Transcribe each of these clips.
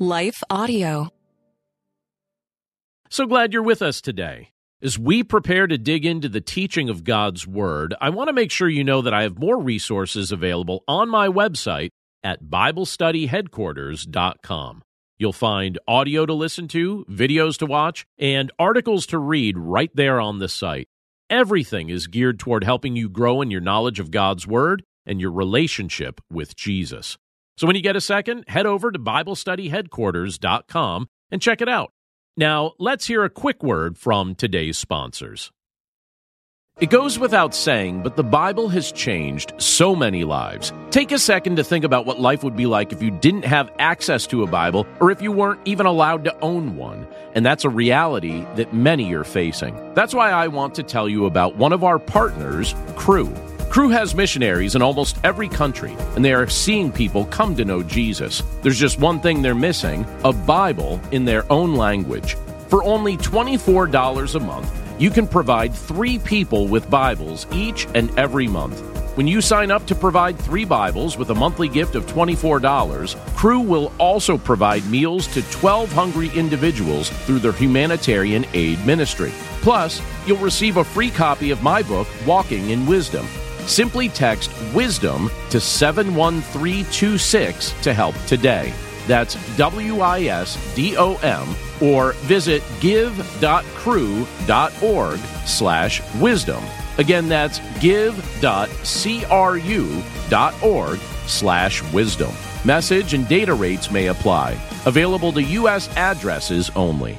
Life Audio. So glad you're with us today. As we prepare to dig into the teaching of God's Word, I want to make sure you know that I have more resources available on my website at BibleStudyHeadquarters.com. You'll find audio to listen to, videos to watch, and articles to read right there on the site. Everything is geared toward helping you grow in your knowledge of God's Word and your relationship with Jesus. So when you get a second, head over to BibleStudyHeadquarters.com and check it out. Now, let's hear a quick word from today's sponsors. It goes without saying, but the Bible has changed so many lives. Take a second to think about what life would be like if you didn't have access to a Bible or if you weren't even allowed to own one. And that's a reality that many are facing. That's why I want to tell you about one of our partners, Cru. Cru has missionaries in almost every country, and they are seeing people come to know Jesus. There's just one thing they're missing a Bible in their own language. For only $24 a month, you can provide three people with Bibles each and every month. When you sign up to provide three Bibles with a monthly gift of $24, Cru will also provide meals to 12 hungry individuals through their humanitarian aid ministry. Plus, you'll receive a free copy of my book, Walking in Wisdom. Simply text WISDOM to 71326 to help today. That's W I S D O M or visit give.cru.org slash wisdom. Again, that's give.cru.org slash wisdom. Message and data rates may apply. Available to U.S. addresses only.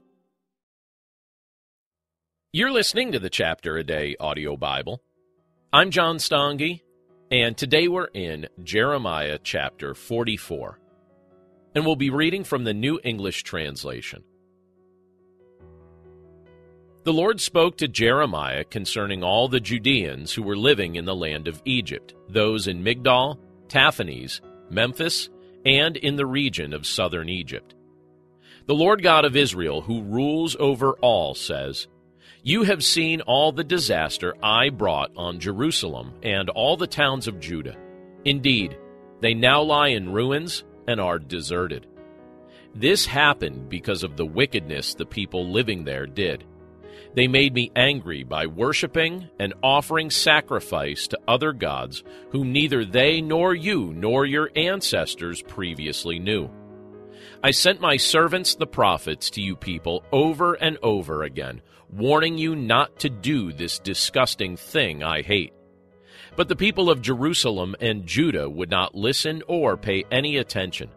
You're listening to the Chapter a Day audio Bible. I'm John Stange, and today we're in Jeremiah chapter 44. And we'll be reading from the New English Translation. The Lord spoke to Jeremiah concerning all the Judeans who were living in the land of Egypt, those in Migdol, Tahpanhes, Memphis, and in the region of southern Egypt. The Lord God of Israel, who rules over all, says, You have seen all the disaster I brought on Jerusalem and all the towns of Judah. Indeed, they now lie in ruins and are deserted. This happened because of the wickedness the people living there did. They made me angry by worshiping and offering sacrifice to other gods whom neither they nor you nor your ancestors previously knew. I sent my servants the prophets to you people over and over again, warning you not to do this disgusting thing I hate. But the people of Jerusalem and Judah would not listen or pay any attention.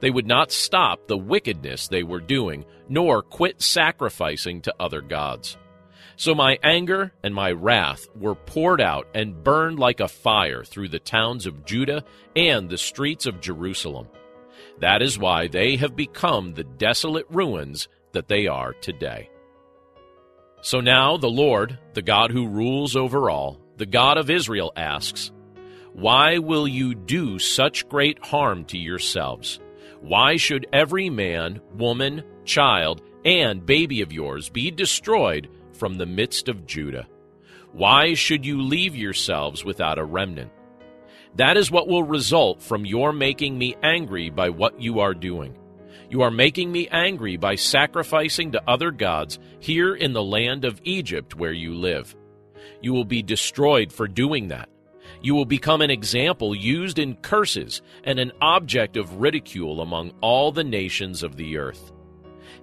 They would not stop the wickedness they were doing, nor quit sacrificing to other gods. So my anger and my wrath were poured out and burned like a fire through the towns of Judah and the streets of Jerusalem. That is why they have become the desolate ruins that they are today. So now the Lord, the God who rules over all, the God of Israel asks, Why will you do such great harm to yourselves? Why should every man, woman, child, and baby of yours be destroyed from the midst of Judah? Why should you leave yourselves without a remnant? That is what will result from your making me angry by what you are doing. You are making me angry by sacrificing to other gods here in the land of Egypt where you live. You will be destroyed for doing that. You will become an example used in curses and an object of ridicule among all the nations of the earth.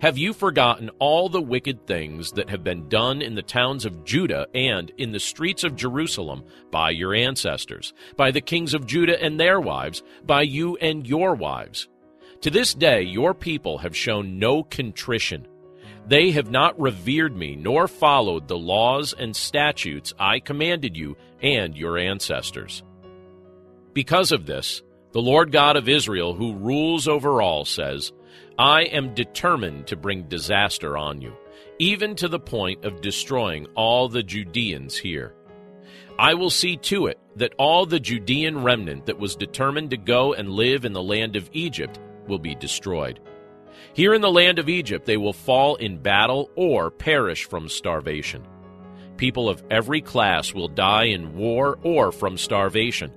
Have you forgotten all the wicked things that have been done in the towns of Judah and in the streets of Jerusalem by your ancestors, by the kings of Judah and their wives, by you and your wives? To this day, your people have shown no contrition. They have not revered me nor followed the laws and statutes I commanded you and your ancestors. Because of this, The Lord God of Israel, who rules over all, says, I am determined to bring disaster on you, even to the point of destroying all the Judeans here. I will see to it that all the Judean remnant that was determined to go and live in the land of Egypt will be destroyed. Here in the land of Egypt they will fall in battle or perish from starvation. People of every class will die in war or from starvation.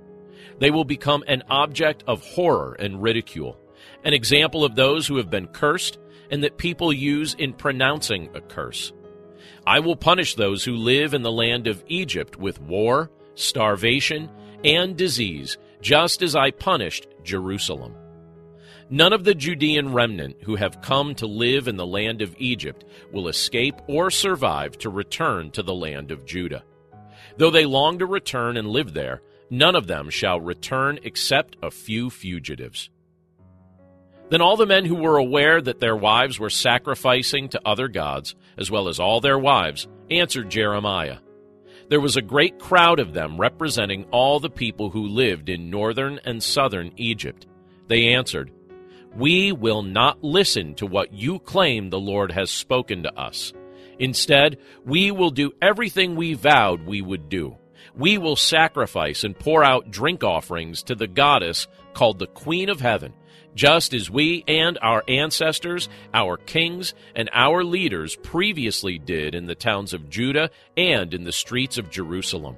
They will become an object of horror and ridicule, an example of those who have been cursed and that people use in pronouncing a curse. I will punish those who live in the land of Egypt with war, starvation, and disease, just as I punished Jerusalem. None of the Judean remnant who have come to live in the land of Egypt will escape or survive to return to the land of Judah. Though they long to return and live there, none of them shall return except a few fugitives. Then all the men who were aware that their wives were sacrificing to other gods, as well as all their wives, answered Jeremiah. There was a great crowd of them representing all the people who lived in northern and southern Egypt. They answered, We will not listen to what you claim the Lord has spoken to us. Instead, we will do everything we vowed we would do. We will sacrifice and pour out drink offerings to the goddess called the Queen of Heaven just as we and our ancestors, our kings, and our leaders previously did in the towns of Judah and in the streets of Jerusalem.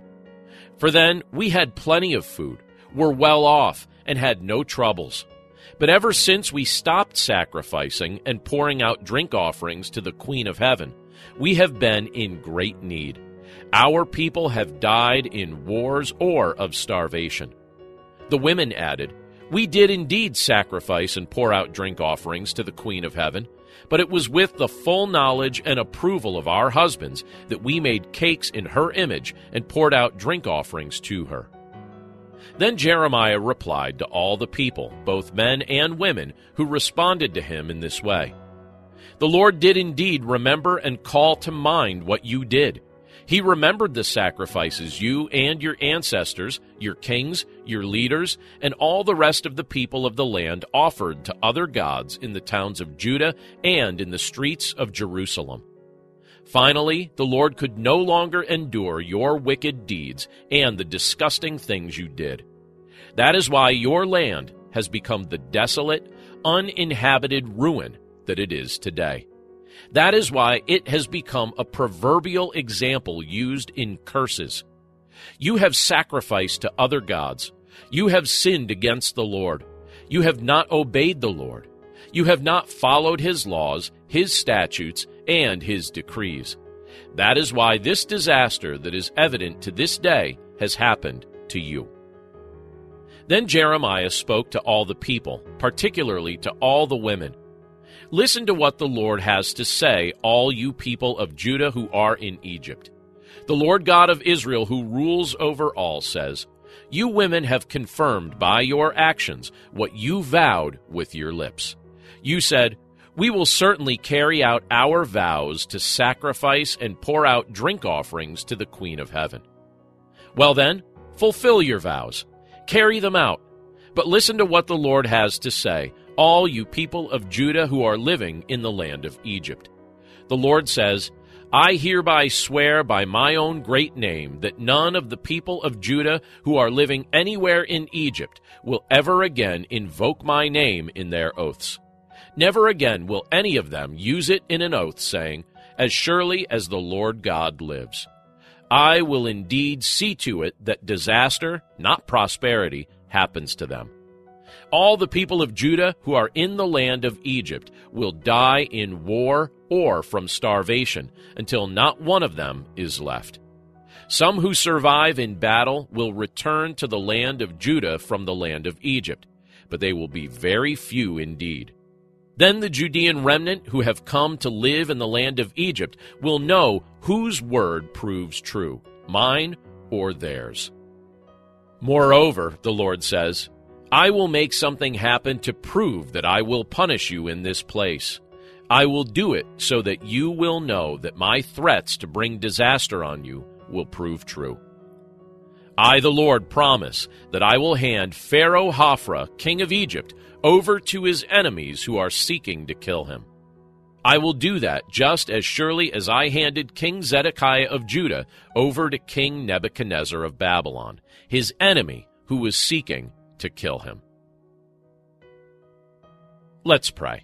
For then we had plenty of food, were well off, and had no troubles. But ever since we stopped sacrificing and pouring out drink offerings to the Queen of Heaven, we have been in great need. Our people have died in wars or of starvation. The women added, we did indeed sacrifice and pour out drink offerings to the Queen of Heaven, but it was with the full knowledge and approval of our husbands that we made cakes in her image and poured out drink offerings to her. Then Jeremiah replied to all the people, both men and women, who responded to him in this way The Lord did indeed remember and call to mind what you did he remembered the sacrifices you and your ancestors, your kings, your leaders, and all the rest of the people of the land offered to other gods in the towns of Judah and in the streets of Jerusalem. Finally, the Lord could no longer endure your wicked deeds and the disgusting things you did. That is why your land has become the desolate, uninhabited ruin that it is today. That is why it has become a proverbial example used in curses. You have sacrificed to other gods. You have sinned against the Lord. You have not obeyed the Lord. You have not followed his laws, his statutes, and his decrees. That is why this disaster that is evident to this day has happened to you. Then Jeremiah spoke to all the people, particularly to all the women. Listen to what the Lord has to say, all you people of Judah who are in Egypt. The Lord God of Israel, who rules over all, says, You women have confirmed by your actions what you vowed with your lips. You said, We will certainly carry out our vows to sacrifice and pour out drink offerings to the Queen of Heaven. Well then, fulfill your vows, carry them out. But listen to what the Lord has to say all you people of Judah who are living in the land of Egypt. The Lord says, I hereby swear by my own great name that none of the people of Judah who are living anywhere in Egypt will ever again invoke my name in their oaths. Never again will any of them use it in an oath, saying, As surely as the Lord God lives. I will indeed see to it that disaster, not prosperity, happens to them. All the people of Judah who are in the land of Egypt will die in war or from starvation until not one of them is left. Some who survive in battle will return to the land of Judah from the land of Egypt, but they will be very few indeed. Then the Judean remnant who have come to live in the land of Egypt will know whose word proves true, mine or theirs. Moreover, the Lord says, I will make something happen to prove that I will punish you in this place. I will do it so that you will know that my threats to bring disaster on you will prove true. I, the Lord, promise that I will hand Pharaoh Hophra, king of Egypt, over to his enemies who are seeking to kill him. I will do that just as surely as I handed King Zedekiah of Judah over to King Nebuchadnezzar of Babylon, his enemy who was seeking to kill him. Let's pray.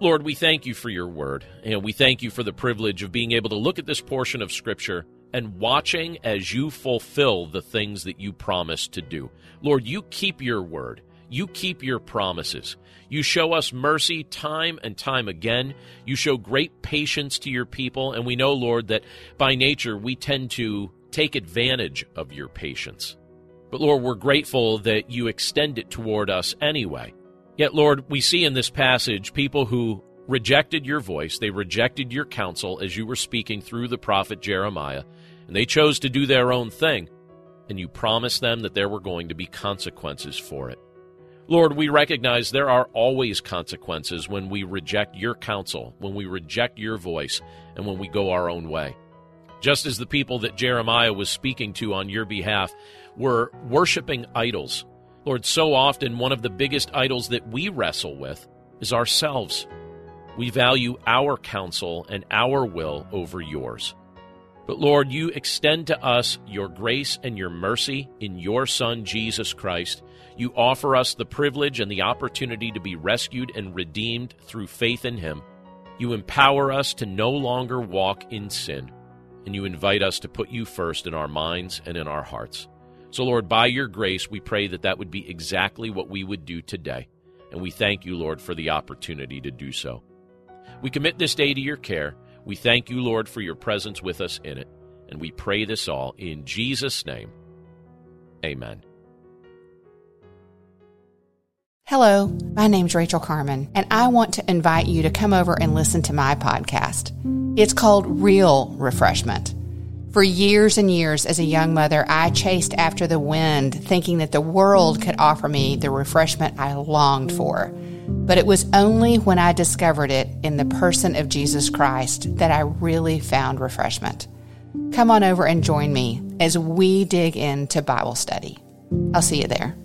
Lord, we thank you for your word, and we thank you for the privilege of being able to look at this portion of Scripture and watching as you fulfill the things that you promised to do. Lord, you keep your word. You keep your promises. You show us mercy time and time again. You show great patience to your people. And we know, Lord, that by nature we tend to take advantage of your patience. But Lord, we're grateful that you extend it toward us anyway. Yet, Lord, we see in this passage people who rejected your voice, they rejected your counsel as you were speaking through the prophet Jeremiah, and they chose to do their own thing, and you promised them that there were going to be consequences for it. Lord, we recognize there are always consequences when we reject your counsel, when we reject your voice, and when we go our own way. Just as the people that Jeremiah was speaking to on your behalf were worshiping idols. Lord, so often one of the biggest idols that we wrestle with is ourselves. We value our counsel and our will over yours. But Lord, you extend to us your grace and your mercy in your Son, Jesus Christ you offer us the privilege and the opportunity to be rescued and redeemed through faith in Him. You empower us to no longer walk in sin, and you invite us to put you first in our minds and in our hearts. So, Lord, by your grace, we pray that that would be exactly what we would do today. And we thank you, Lord, for the opportunity to do so. We commit this day to your care. We thank you, Lord, for your presence with us in it. And we pray this all in Jesus' name. Amen. Hello, my name's Rachel Carmen, and I want to invite you to come over and listen to my podcast. It's called Real Refreshment. For years and years as a young mother, I chased after the wind, thinking that the world could offer me the refreshment I longed for. But it was only when I discovered it in the person of Jesus Christ that I really found refreshment. Come on over and join me as we dig into Bible study. I'll see you there.